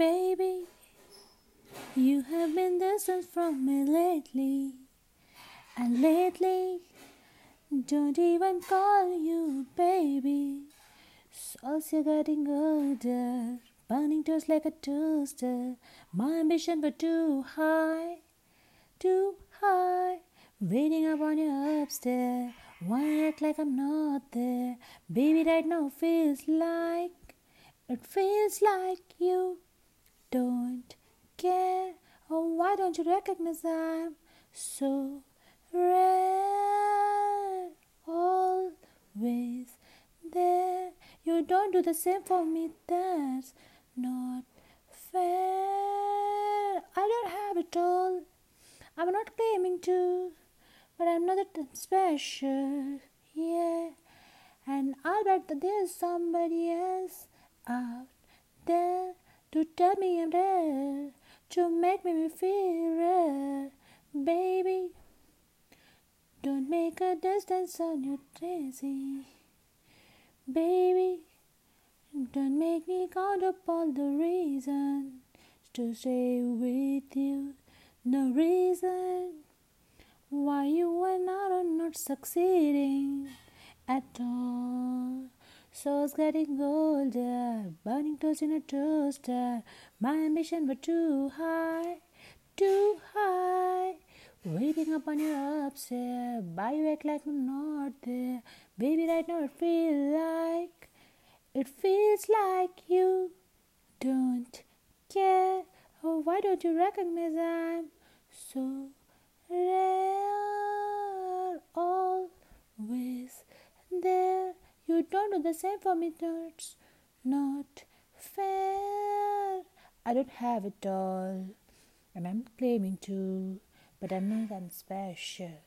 baby. You have been distant from me lately, and lately, don't even call you baby. Souls you're getting older, burning toast like a toaster. My ambition but too high, too high. Waiting up on you upstairs. Why act like I'm not there? Baby, right now feels like it feels like you don't care. Oh, why don't you recognize I'm so rare? Always there. You don't do the same for me. That's not fair. I don't have it all. I'm not claiming to but I'm not that special. Yeah, and I'll bet that there's somebody else out there to tell me I'm there, to make me feel rare, baby. Don't make a distance on your daisy, baby. Don't make me count up all the reasons to stay with you. No reason why you and I are not succeeding at all. So it's getting older, in a toaster. My ambition was too high, too high. Waiting up on your upstairs, but you act like I'm not there. Baby, right now it feels like, it feels like you don't care. Oh, why don't you recognize I'm so rare, always there. You don't do the same for me, that's not fair. I don't have it all, and I'm claiming to, but I'm not that special.